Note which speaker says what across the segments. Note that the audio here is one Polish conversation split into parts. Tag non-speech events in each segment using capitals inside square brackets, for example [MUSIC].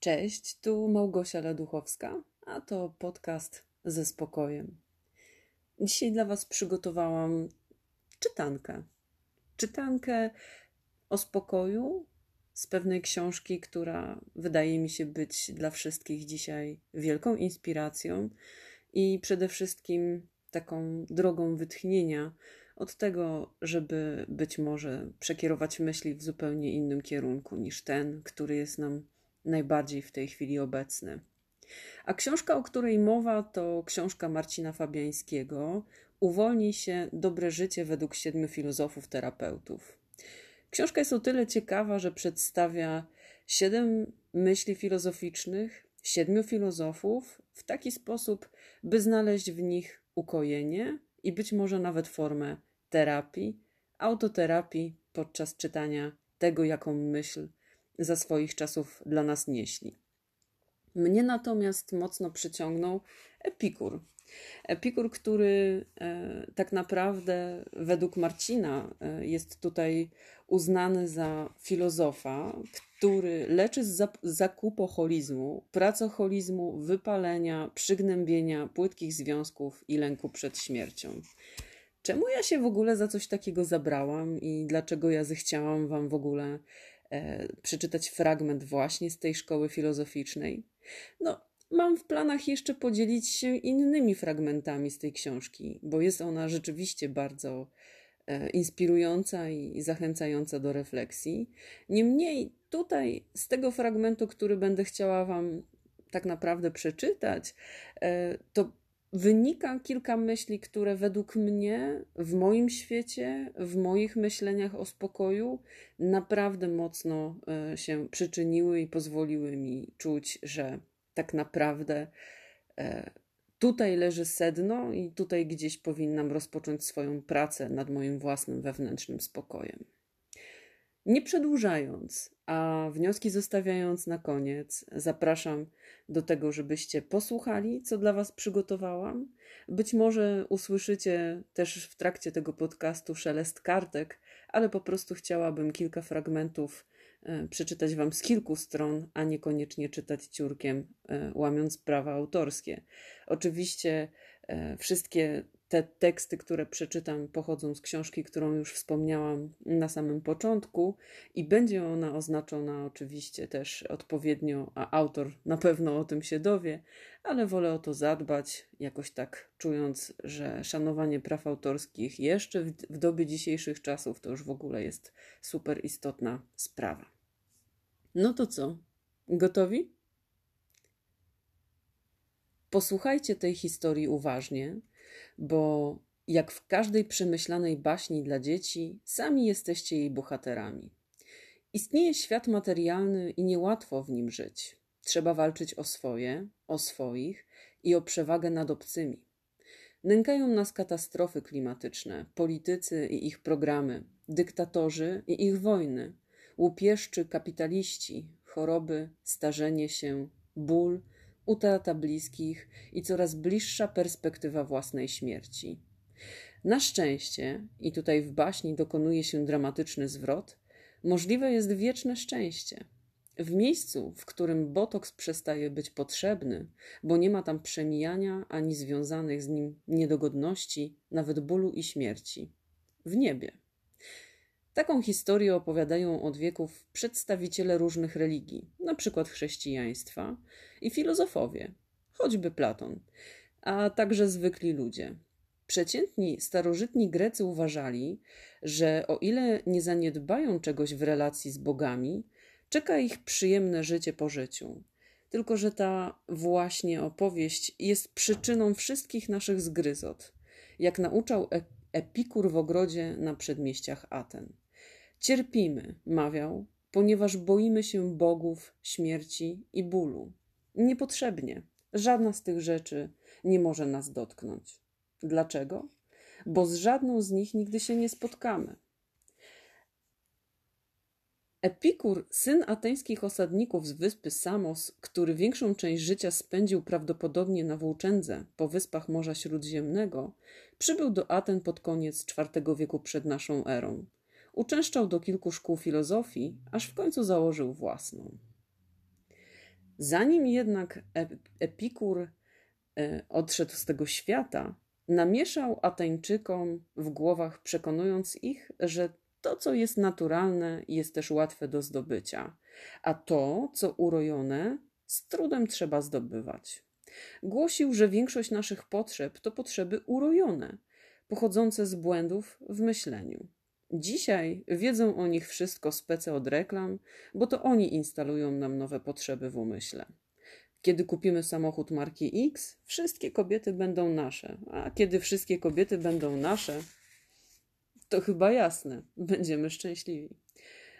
Speaker 1: Cześć, tu Małgosia Laduchowska, a to podcast ze spokojem. Dzisiaj dla Was przygotowałam czytankę. Czytankę o spokoju z pewnej książki, która wydaje mi się być dla wszystkich dzisiaj wielką inspiracją i przede wszystkim taką drogą wytchnienia od tego, żeby być może przekierować myśli w zupełnie innym kierunku niż ten, który jest nam najbardziej w tej chwili obecny. A książka, o której mowa, to książka Marcina Fabiańskiego Uwolnij się dobre życie według siedmiu filozofów terapeutów. Książka jest o tyle ciekawa, że przedstawia siedem myśli filozoficznych, siedmiu filozofów w taki sposób, by znaleźć w nich ukojenie i być może nawet formę terapii, autoterapii podczas czytania tego, jaką myśl za swoich czasów dla nas nieśli. Mnie natomiast mocno przyciągnął Epikur. Epikur, który e, tak naprawdę według Marcina e, jest tutaj uznany za filozofa, który leczy z zakupoholizmu, pracoholizmu, wypalenia, przygnębienia, płytkich związków i lęku przed śmiercią. Czemu ja się w ogóle za coś takiego zabrałam i dlaczego ja zechciałam Wam w ogóle przeczytać fragment właśnie z tej szkoły filozoficznej? No, mam w planach jeszcze podzielić się innymi fragmentami z tej książki, bo jest ona rzeczywiście bardzo e, inspirująca i zachęcająca do refleksji. Niemniej, tutaj z tego fragmentu, który będę chciała Wam tak naprawdę przeczytać, e, to wynika kilka myśli, które według mnie w moim świecie, w moich myśleniach o spokoju naprawdę mocno e, się przyczyniły i pozwoliły mi czuć, że tak naprawdę e, tutaj leży sedno i tutaj gdzieś powinnam rozpocząć swoją pracę nad moim własnym wewnętrznym spokojem. Nie przedłużając, a wnioski zostawiając na koniec, zapraszam do tego, żebyście posłuchali, co dla Was przygotowałam. Być może usłyszycie też w trakcie tego podcastu szelest kartek, ale po prostu chciałabym kilka fragmentów e, przeczytać Wam z kilku stron, a niekoniecznie czytać ciurkiem, e, łamiąc prawa autorskie. Oczywiście e, wszystkie te teksty, które przeczytam, pochodzą z książki, którą już wspomniałam na samym początku, i będzie ona oznaczona oczywiście też odpowiednio, a autor na pewno o tym się dowie, ale wolę o to zadbać, jakoś tak czując, że szanowanie praw autorskich jeszcze w, w dobie dzisiejszych czasów to już w ogóle jest super istotna sprawa. No to co? Gotowi? Posłuchajcie tej historii uważnie bo jak w każdej przemyślanej baśni dla dzieci, sami jesteście jej bohaterami. Istnieje świat materialny i niełatwo w nim żyć. Trzeba walczyć o swoje, o swoich i o przewagę nad obcymi. Nękają nas katastrofy klimatyczne, politycy i ich programy, dyktatorzy i ich wojny, łupieszczy kapitaliści, choroby, starzenie się, ból, utrata bliskich i coraz bliższa perspektywa własnej śmierci. Na szczęście, i tutaj w baśni dokonuje się dramatyczny zwrot, możliwe jest wieczne szczęście. W miejscu, w którym botoks przestaje być potrzebny, bo nie ma tam przemijania ani związanych z nim niedogodności, nawet bólu i śmierci. W niebie. Taką historię opowiadają od wieków przedstawiciele różnych religii, na przykład chrześcijaństwa i filozofowie, choćby Platon, a także zwykli ludzie. Przeciętni starożytni Grecy uważali, że o ile nie zaniedbają czegoś w relacji z bogami, czeka ich przyjemne życie po życiu. Tylko, że ta właśnie opowieść jest przyczyną wszystkich naszych zgryzot, jak nauczał e- Epikur w ogrodzie na przedmieściach Aten. Cierpimy, mawiał, ponieważ boimy się bogów, śmierci i bólu. Niepotrzebnie. Żadna z tych rzeczy nie może nas dotknąć. Dlaczego? Bo z żadną z nich nigdy się nie spotkamy. Epikur, syn ateńskich osadników z wyspy Samos, który większą część życia spędził prawdopodobnie na włóczędze po wyspach Morza Śródziemnego, przybył do Aten pod koniec IV wieku przed naszą erą. Uczęszczał do kilku szkół filozofii, aż w końcu założył własną. Zanim jednak Epikur e, odszedł z tego świata, namieszał Ateńczykom w głowach, przekonując ich, że to, co jest naturalne, jest też łatwe do zdobycia, a to, co urojone, z trudem trzeba zdobywać. Głosił, że większość naszych potrzeb to potrzeby urojone, pochodzące z błędów w myśleniu. Dzisiaj wiedzą o nich wszystko spece od reklam, bo to oni instalują nam nowe potrzeby w umyśle. Kiedy kupimy samochód marki X, wszystkie kobiety będą nasze, a kiedy wszystkie kobiety będą nasze, to chyba jasne, będziemy szczęśliwi.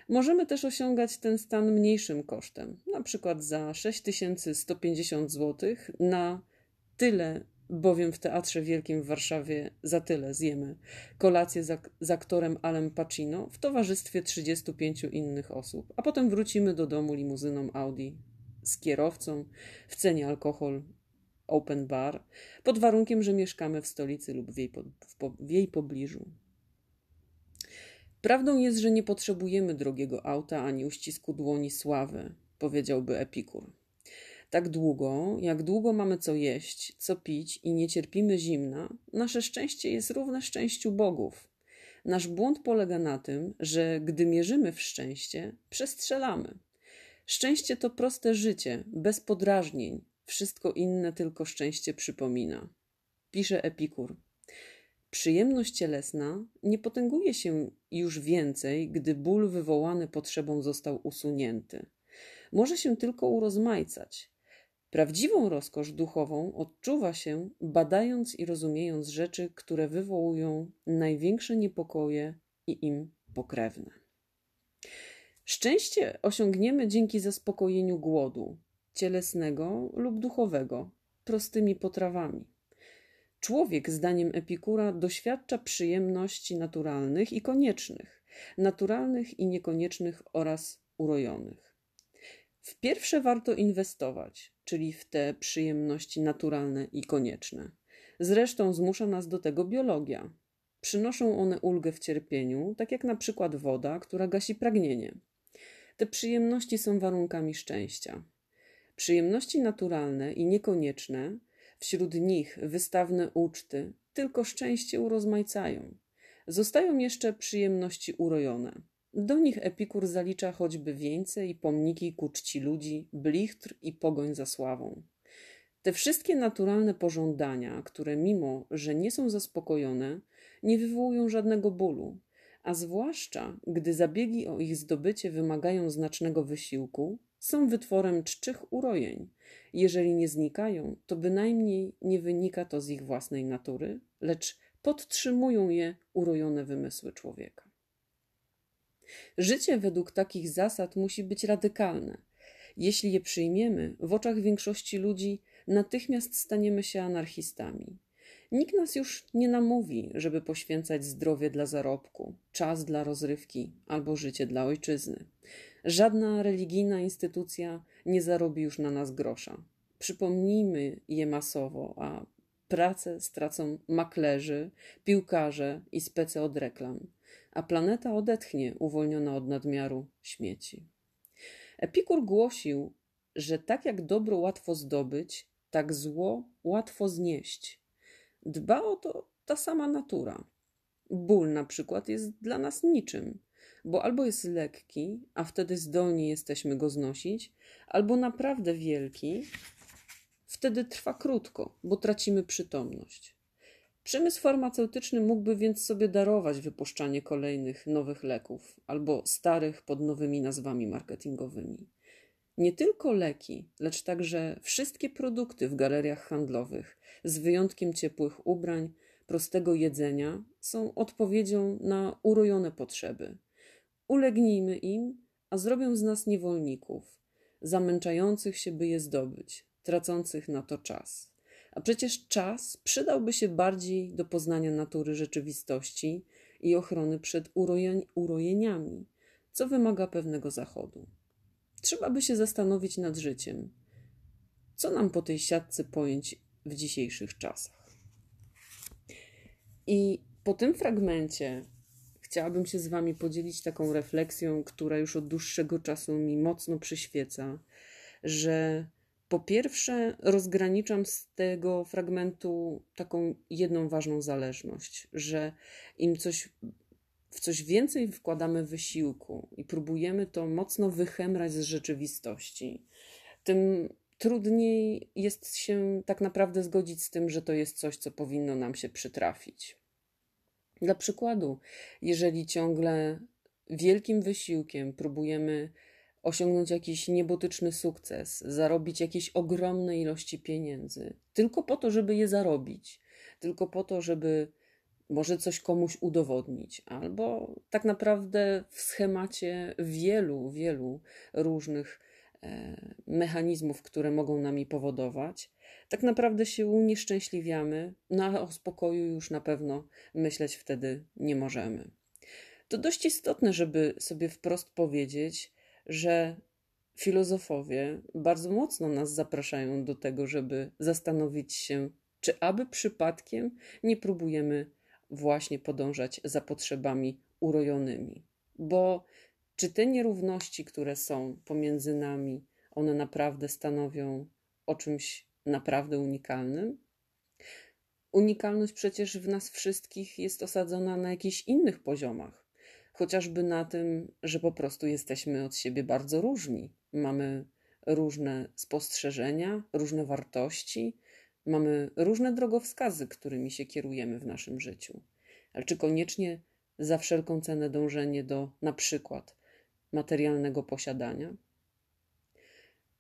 Speaker 1: Możemy też osiągać ten stan mniejszym kosztem, na przykład za 6150 zł na tyle, bowiem w Teatrze Wielkim w Warszawie za tyle zjemy kolację z, ak z aktorem Alem Pacino w towarzystwie 35 innych osób, a potem wrócimy do domu limuzyną Audi z kierowcą, w cenie alkohol, open bar, pod warunkiem, że mieszkamy w stolicy lub w jej, po, w, po, w jej pobliżu. Prawdą jest, że nie potrzebujemy drogiego auta ani uścisku dłoni sławy, powiedziałby Epikur. Tak długo, jak długo mamy co jeść, co pić i nie cierpimy zimna, nasze szczęście jest równe szczęściu bogów. Nasz błąd polega na tym, że gdy mierzymy w szczęście, przestrzelamy. Szczęście to proste życie, bez podrażnień, wszystko inne tylko szczęście przypomina. Pisze Epikur. Przyjemność cielesna nie potęguje się już więcej, gdy ból wywołany potrzebą został usunięty. Może się tylko urozmaicać. Prawdziwą rozkosz duchową odczuwa się, badając i rozumiejąc rzeczy, które wywołują największe niepokoje i im pokrewne. Szczęście osiągniemy dzięki zaspokojeniu głodu, cielesnego lub duchowego, prostymi potrawami. Człowiek, zdaniem Epikura, doświadcza przyjemności naturalnych i koniecznych, naturalnych i niekoniecznych oraz urojonych. W pierwsze warto inwestować, czyli w te przyjemności naturalne i konieczne. Zresztą zmusza nas do tego biologia. Przynoszą one ulgę w cierpieniu, tak jak na przykład woda, która gasi pragnienie. Te przyjemności są warunkami szczęścia. Przyjemności naturalne i niekonieczne Wśród nich wystawne uczty tylko szczęście urozmaicają. Zostają jeszcze przyjemności urojone. Do nich Epikur zalicza choćby wieńce i pomniki ku czci ludzi, blichtr i pogoń za sławą. Te wszystkie naturalne pożądania, które mimo, że nie są zaspokojone, nie wywołują żadnego bólu, a zwłaszcza gdy zabiegi o ich zdobycie wymagają znacznego wysiłku, są wytworem czczych urojeń. Jeżeli nie znikają, to bynajmniej nie wynika to z ich własnej natury, lecz podtrzymują je urojone wymysły człowieka. Życie według takich zasad musi być radykalne. Jeśli je przyjmiemy, w oczach większości ludzi natychmiast staniemy się anarchistami. Nikt nas już nie namówi, żeby poświęcać zdrowie dla zarobku, czas dla rozrywki albo życie dla ojczyzny. Żadna religijna instytucja nie zarobi już na nas grosza. Przypomnijmy je masowo, a pracę stracą maklerzy, piłkarze i spece od reklam, a planeta odetchnie uwolniona od nadmiaru śmieci. Epikur głosił, że tak jak dobro łatwo zdobyć, tak zło łatwo znieść. Dba o to ta sama natura. Ból na przykład jest dla nas niczym bo albo jest lekki, a wtedy zdolni jesteśmy go znosić, albo naprawdę wielki, wtedy trwa krótko, bo tracimy przytomność. Przemysł farmaceutyczny mógłby więc sobie darować wypuszczanie kolejnych nowych leków albo starych pod nowymi nazwami marketingowymi. Nie tylko leki, lecz także wszystkie produkty w galeriach handlowych, z wyjątkiem ciepłych ubrań, prostego jedzenia, są odpowiedzią na urojone potrzeby, Ulegnijmy im, a zrobią z nas niewolników, zamęczających się, by je zdobyć, tracących na to czas. A przecież czas przydałby się bardziej do poznania natury rzeczywistości i ochrony przed urojeniami, co wymaga pewnego zachodu. Trzeba by się zastanowić nad życiem. Co nam po tej siatce pojęć w dzisiejszych czasach? I po tym fragmencie chciałabym się z Wami podzielić taką refleksją, która już od dłuższego czasu mi mocno przyświeca, że po pierwsze rozgraniczam z tego fragmentu taką jedną ważną zależność, że im coś w coś więcej wkładamy wysiłku i próbujemy to mocno wychemrać z rzeczywistości, tym trudniej jest się tak naprawdę zgodzić z tym, że to jest coś, co powinno nam się przytrafić. Dla przykładu, jeżeli ciągle wielkim wysiłkiem próbujemy osiągnąć jakiś niebotyczny sukces, zarobić jakieś ogromne ilości pieniędzy, tylko po to, żeby je zarobić, tylko po to, żeby może coś komuś udowodnić, albo tak naprawdę w schemacie wielu, wielu różnych e, mechanizmów, które mogą nami powodować, tak naprawdę się unieszczęśliwiamy, no a o spokoju już na pewno myśleć wtedy nie możemy. To dość istotne, żeby sobie wprost powiedzieć, że filozofowie bardzo mocno nas zapraszają do tego, żeby zastanowić się, czy aby przypadkiem nie próbujemy właśnie podążać za potrzebami urojonymi. Bo czy te nierówności, które są pomiędzy nami, one naprawdę stanowią o czymś naprawdę unikalnym? Unikalność przecież w nas wszystkich jest osadzona na jakichś innych poziomach, chociażby na tym, że po prostu jesteśmy od siebie bardzo różni. Mamy różne spostrzeżenia, różne wartości, Mamy różne drogowskazy, którymi się kierujemy w naszym życiu. Ale czy koniecznie za wszelką cenę dążenie do na przykład materialnego posiadania?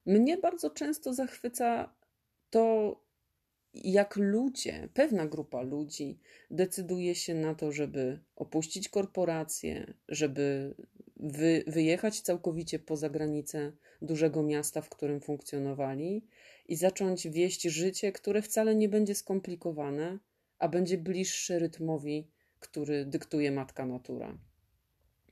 Speaker 1: Mnie bardzo często zachwyca to, jak ludzie, pewna grupa ludzi decyduje się na to, żeby opuścić korporację, żeby wy, wyjechać całkowicie poza granice dużego miasta, w którym funkcjonowali i zacząć wieść życie, które wcale nie będzie skomplikowane, a będzie bliższe rytmowi, który dyktuje matka natura.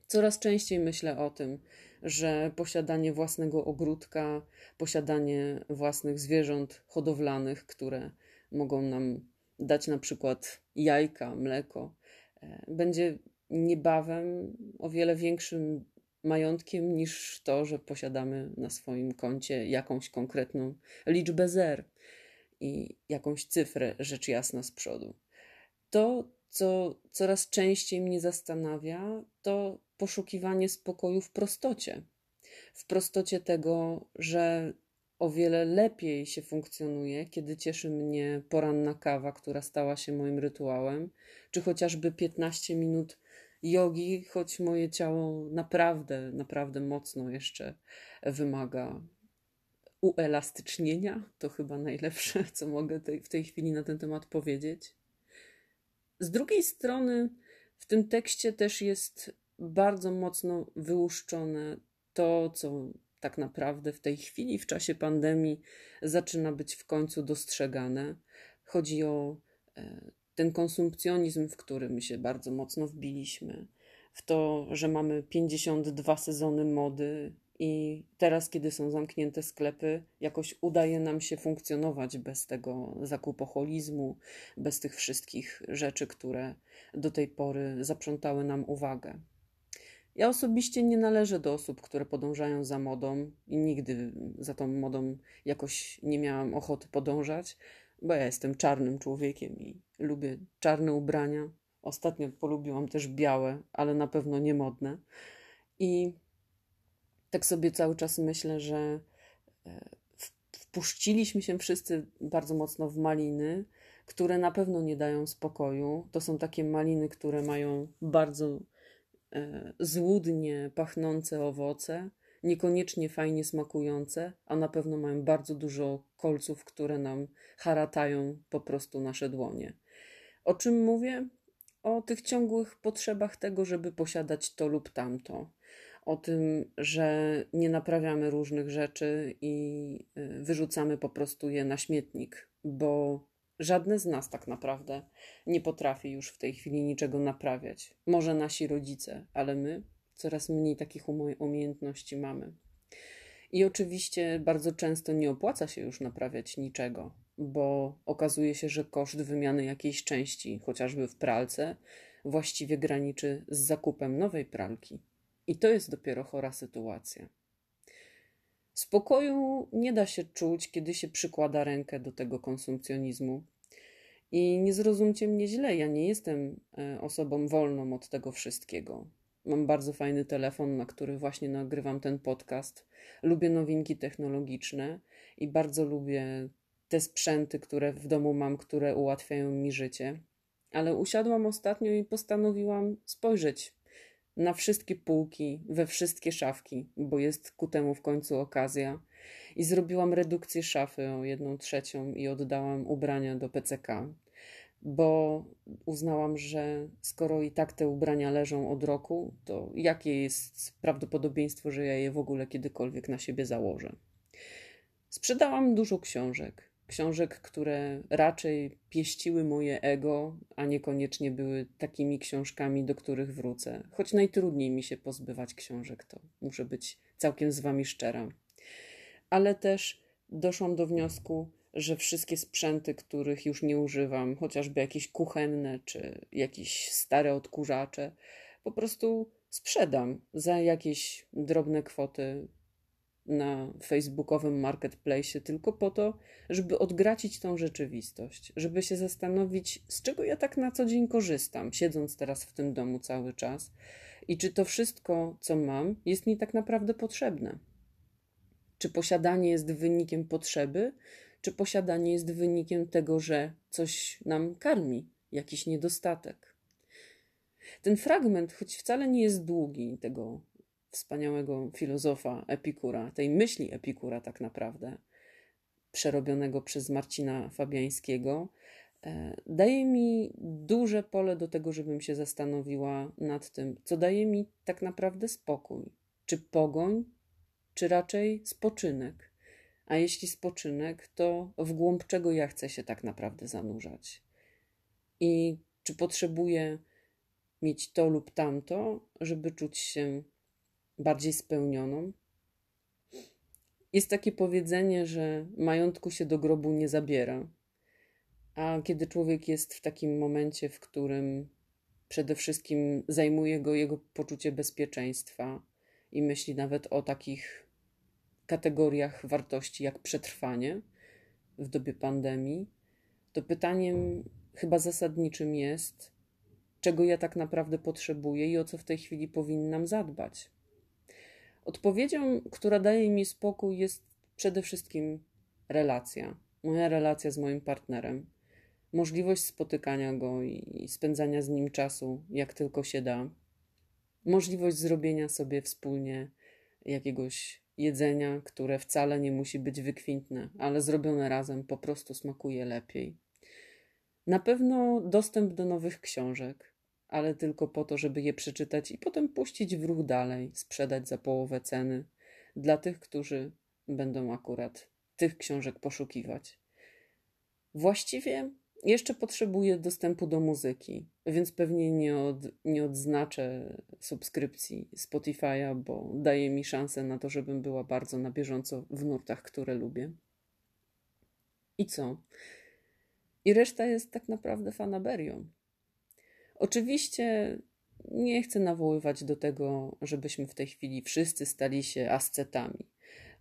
Speaker 1: Coraz częściej myślę o tym, że posiadanie własnego ogródka, posiadanie własnych zwierząt hodowlanych, które mogą nam dać na przykład jajka, mleko, e, będzie niebawem o wiele większym majątkiem niż to, że posiadamy na swoim koncie jakąś konkretną liczbę zer i jakąś cyfrę, rzecz jasna, z przodu. To, co coraz częściej mnie zastanawia, to poszukiwanie spokoju w prostocie. W prostocie tego, że o wiele lepiej się funkcjonuje, kiedy cieszy mnie poranna kawa, która stała się moim rytuałem, czy chociażby 15 minut jogi, choć moje ciało naprawdę, naprawdę mocno jeszcze wymaga uelastycznienia. To chyba najlepsze, [LAUGHS] co mogę tej, w tej chwili na ten temat powiedzieć. Z drugiej strony, w tym tekście też jest bardzo mocno wyłuszczone to, co tak naprawdę w tej chwili, w czasie pandemii, zaczyna być w końcu dostrzegane. Chodzi o e, ten konsumpcjonizm, w który my się bardzo mocno wbiliśmy, w to, że mamy 52 sezony mody i teraz, kiedy są zamknięte sklepy, jakoś udaje nam się funkcjonować bez tego zakupoholizmu, bez tych wszystkich rzeczy, które do tej pory zaprzątały nam uwagę. Ja osobiście nie należę do osób, które podążają za modą i nigdy za tą modą jakoś nie miałam ochoty podążać, bo ja jestem czarnym człowiekiem i lubię czarne ubrania. Ostatnio polubiłam też białe, ale na pewno nie modne. I tak sobie cały czas myślę, że e, wpuściliśmy się wszyscy bardzo mocno w maliny, które na pewno nie dają spokoju. To są takie maliny, które mają bardzo złudnie pachnące owoce, niekoniecznie fajnie smakujące, a na pewno mają bardzo dużo kolców, które nam haratają po prostu nasze dłonie. O czym mówię? O tych ciągłych potrzebach tego, żeby posiadać to lub tamto. O tym, że nie naprawiamy różnych rzeczy i y, wyrzucamy po prostu je na śmietnik, bo żadne z nas tak naprawdę nie potrafi już w tej chwili niczego naprawiać. Może nasi rodzice, ale my coraz mniej takich umiejętności mamy. I oczywiście bardzo często nie opłaca się już naprawiać niczego, bo okazuje się, że koszt wymiany jakiejś części, chociażby w pralce, właściwie graniczy z zakupem nowej pralki. I to jest dopiero chora sytuacja. Spokoju nie da się czuć, kiedy się przykłada rękę do tego konsumpcjonizmu. I nie zrozumcie mnie źle, ja nie jestem e, osobą wolną od tego wszystkiego. Mam bardzo fajny telefon, na który właśnie nagrywam ten podcast. Lubię nowinki technologiczne i bardzo lubię te sprzęty, które w domu mam, które ułatwiają mi życie. Ale usiadłam ostatnio i postanowiłam spojrzeć na wszystkie półki, we wszystkie szafki, bo jest ku temu w końcu okazja. I zrobiłam redukcję szafy o jedną trzecią i oddałam ubrania do PCK, bo uznałam, że skoro i tak te ubrania leżą od roku, to jakie jest prawdopodobieństwo, że ja je w ogóle kiedykolwiek na siebie założę? Sprzedałam dużo książek książek, które raczej pieściły moje ego, a niekoniecznie były takimi książkami, do których wrócę. Choć najtrudniej mi się pozbywać książek, to muszę być całkiem z wami szczera. Ale też doszłam do wniosku, że wszystkie sprzęty, których już nie używam, chociażby jakieś kuchenne czy jakieś stare odkurzacze, po prostu sprzedam za jakieś drobne kwoty na facebookowym marketplace tylko po to, żeby odgracić tą rzeczywistość, żeby się zastanowić, z czego ja tak na co dzień korzystam, siedząc teraz w tym domu cały czas i czy to wszystko, co mam, jest mi tak naprawdę potrzebne. Czy posiadanie jest wynikiem potrzeby, czy posiadanie jest wynikiem tego, że coś nam karmi, jakiś niedostatek. Ten fragment, choć wcale nie jest długi, tego wspaniałego filozofa Epikura, tej myśli Epikura tak naprawdę, przerobionego przez Marcina Fabiańskiego, e, daje mi duże pole do tego, żebym się zastanowiła nad tym, co daje mi tak naprawdę spokój. Czy pogoń, czy raczej spoczynek? A jeśli spoczynek, to w głąb czego ja chcę się tak naprawdę zanurzać? I czy potrzebuję mieć to lub tamto, żeby czuć się bardziej spełnioną. Jest takie powiedzenie, że majątku się do grobu nie zabiera. A kiedy człowiek jest w takim momencie, w którym przede wszystkim zajmuje go jego poczucie bezpieczeństwa i myśli nawet o takich kategoriach wartości jak przetrwanie w dobie pandemii, to pytaniem chyba zasadniczym jest, czego ja tak naprawdę potrzebuję i o co w tej chwili powinnam zadbać. Odpowiedzią, która daje mi spokój, jest przede wszystkim relacja. Moja relacja z moim partnerem. Możliwość spotykania go i spędzania z nim czasu, jak tylko się da. Możliwość zrobienia sobie wspólnie jakiegoś jedzenia, które wcale nie musi być wykwintne, ale zrobione razem po prostu smakuje lepiej. Na pewno dostęp do nowych książek, ale tylko po to, żeby je przeczytać i potem puścić w ruch dalej, sprzedać za połowę ceny dla tych, którzy będą akurat tych książek poszukiwać. Właściwie jeszcze potrzebuję dostępu do muzyki, więc pewnie nie, od, nie odznaczę subskrypcji Spotify'a, bo daje mi szansę na to, żebym była bardzo na bieżąco w nurtach, które lubię. I co? I reszta jest tak naprawdę fanaberią. Oczywiście nie chcę nawoływać do tego, żebyśmy w tej chwili wszyscy stali się ascetami,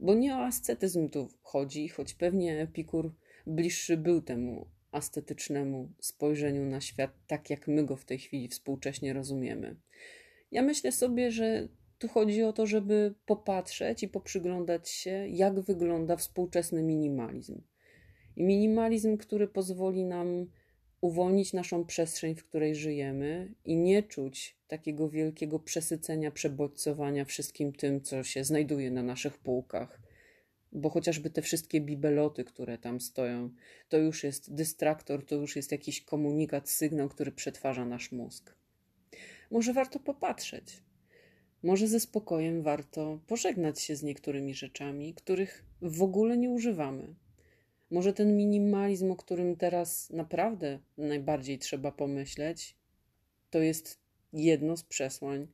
Speaker 1: bo nie o ascetyzm tu chodzi, choć pewnie Epikur bliższy był temu ascetycznemu spojrzeniu na świat, tak jak my go w tej chwili współcześnie rozumiemy. Ja myślę sobie, że tu chodzi o to, żeby popatrzeć i poprzyglądać się, jak wygląda współczesny minimalizm. I minimalizm, który pozwoli nam uwolnić naszą przestrzeń, w której żyjemy i nie czuć takiego wielkiego przesycenia, przebodźcowania wszystkim tym, co się znajduje na naszych półkach. Bo chociażby te wszystkie bibeloty, które tam stoją, to już jest dystraktor, to już jest jakiś komunikat, sygnał, który przetwarza nasz mózg. Może warto popatrzeć. Może ze spokojem warto pożegnać się z niektórymi rzeczami, których w ogóle nie używamy może ten minimalizm, o którym teraz naprawdę najbardziej trzeba pomyśleć, to jest jedno z przesłań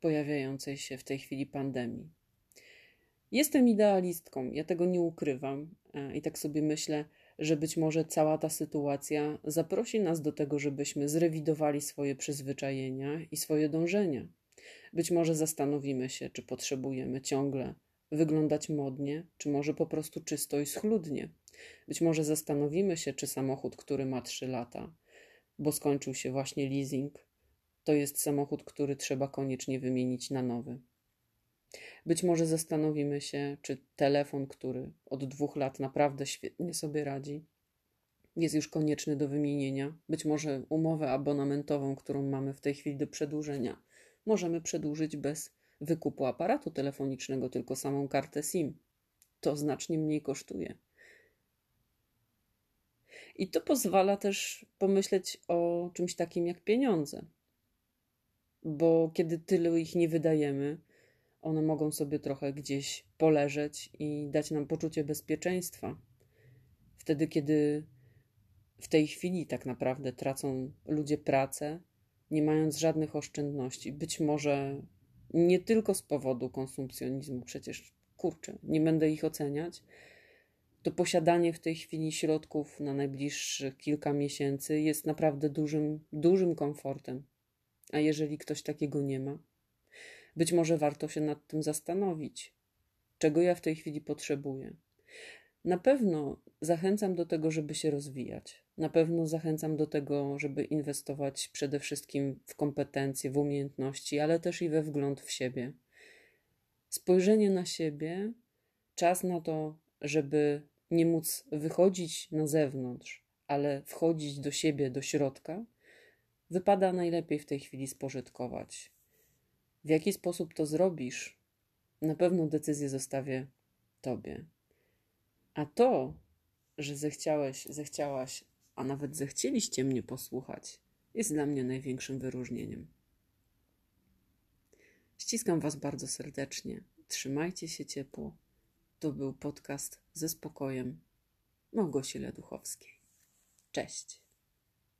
Speaker 1: pojawiającej się w tej chwili pandemii. Jestem idealistką, ja tego nie ukrywam e, i tak sobie myślę, że być może cała ta sytuacja zaprosi nas do tego, żebyśmy zrewidowali swoje przyzwyczajenia i swoje dążenia. Być może zastanowimy się, czy potrzebujemy ciągle wyglądać modnie, czy może po prostu czysto i schludnie. Być może zastanowimy się, czy samochód, który ma 3 lata, bo skończył się właśnie leasing, to jest samochód, który trzeba koniecznie wymienić na nowy. Być może zastanowimy się, czy telefon, który od dwóch lat naprawdę świetnie sobie radzi, jest już konieczny do wymienienia. Być może umowę abonamentową, którą mamy w tej chwili do przedłużenia, możemy przedłużyć bez wykupu aparatu telefonicznego, tylko samą kartę SIM. To znacznie mniej kosztuje. I to pozwala też pomyśleć o czymś takim jak pieniądze. Bo kiedy tyle ich nie wydajemy, one mogą sobie trochę gdzieś poleżeć i dać nam poczucie bezpieczeństwa. Wtedy, kiedy w tej chwili tak naprawdę tracą ludzie pracę, nie mając żadnych oszczędności. Być może nie tylko z powodu konsumpcjonizmu, przecież kurczę, nie będę ich oceniać. To posiadanie w tej chwili środków na najbliższych kilka miesięcy jest naprawdę dużym, dużym komfortem. A jeżeli ktoś takiego nie ma, być może warto się nad tym zastanowić, czego ja w tej chwili potrzebuję. Na pewno zachęcam do tego, żeby się rozwijać. Na pewno zachęcam do tego, żeby inwestować przede wszystkim w kompetencje, w umiejętności, ale też i we wgląd w siebie. Spojrzenie na siebie, czas na to, żeby nie móc wychodzić na zewnątrz, ale wchodzić do siebie, do środka, wypada najlepiej w tej chwili spożytkować. W jaki sposób to zrobisz, na pewno decyzję zostawię Tobie. A to, że zechciałeś, zechciałaś, a nawet zechcieliście mnie posłuchać, jest dla mnie największym wyróżnieniem. Ściskam Was bardzo serdecznie. Trzymajcie się ciepło. To był podcast ze spokojem Małgosi Leduchowskiej. Cześć.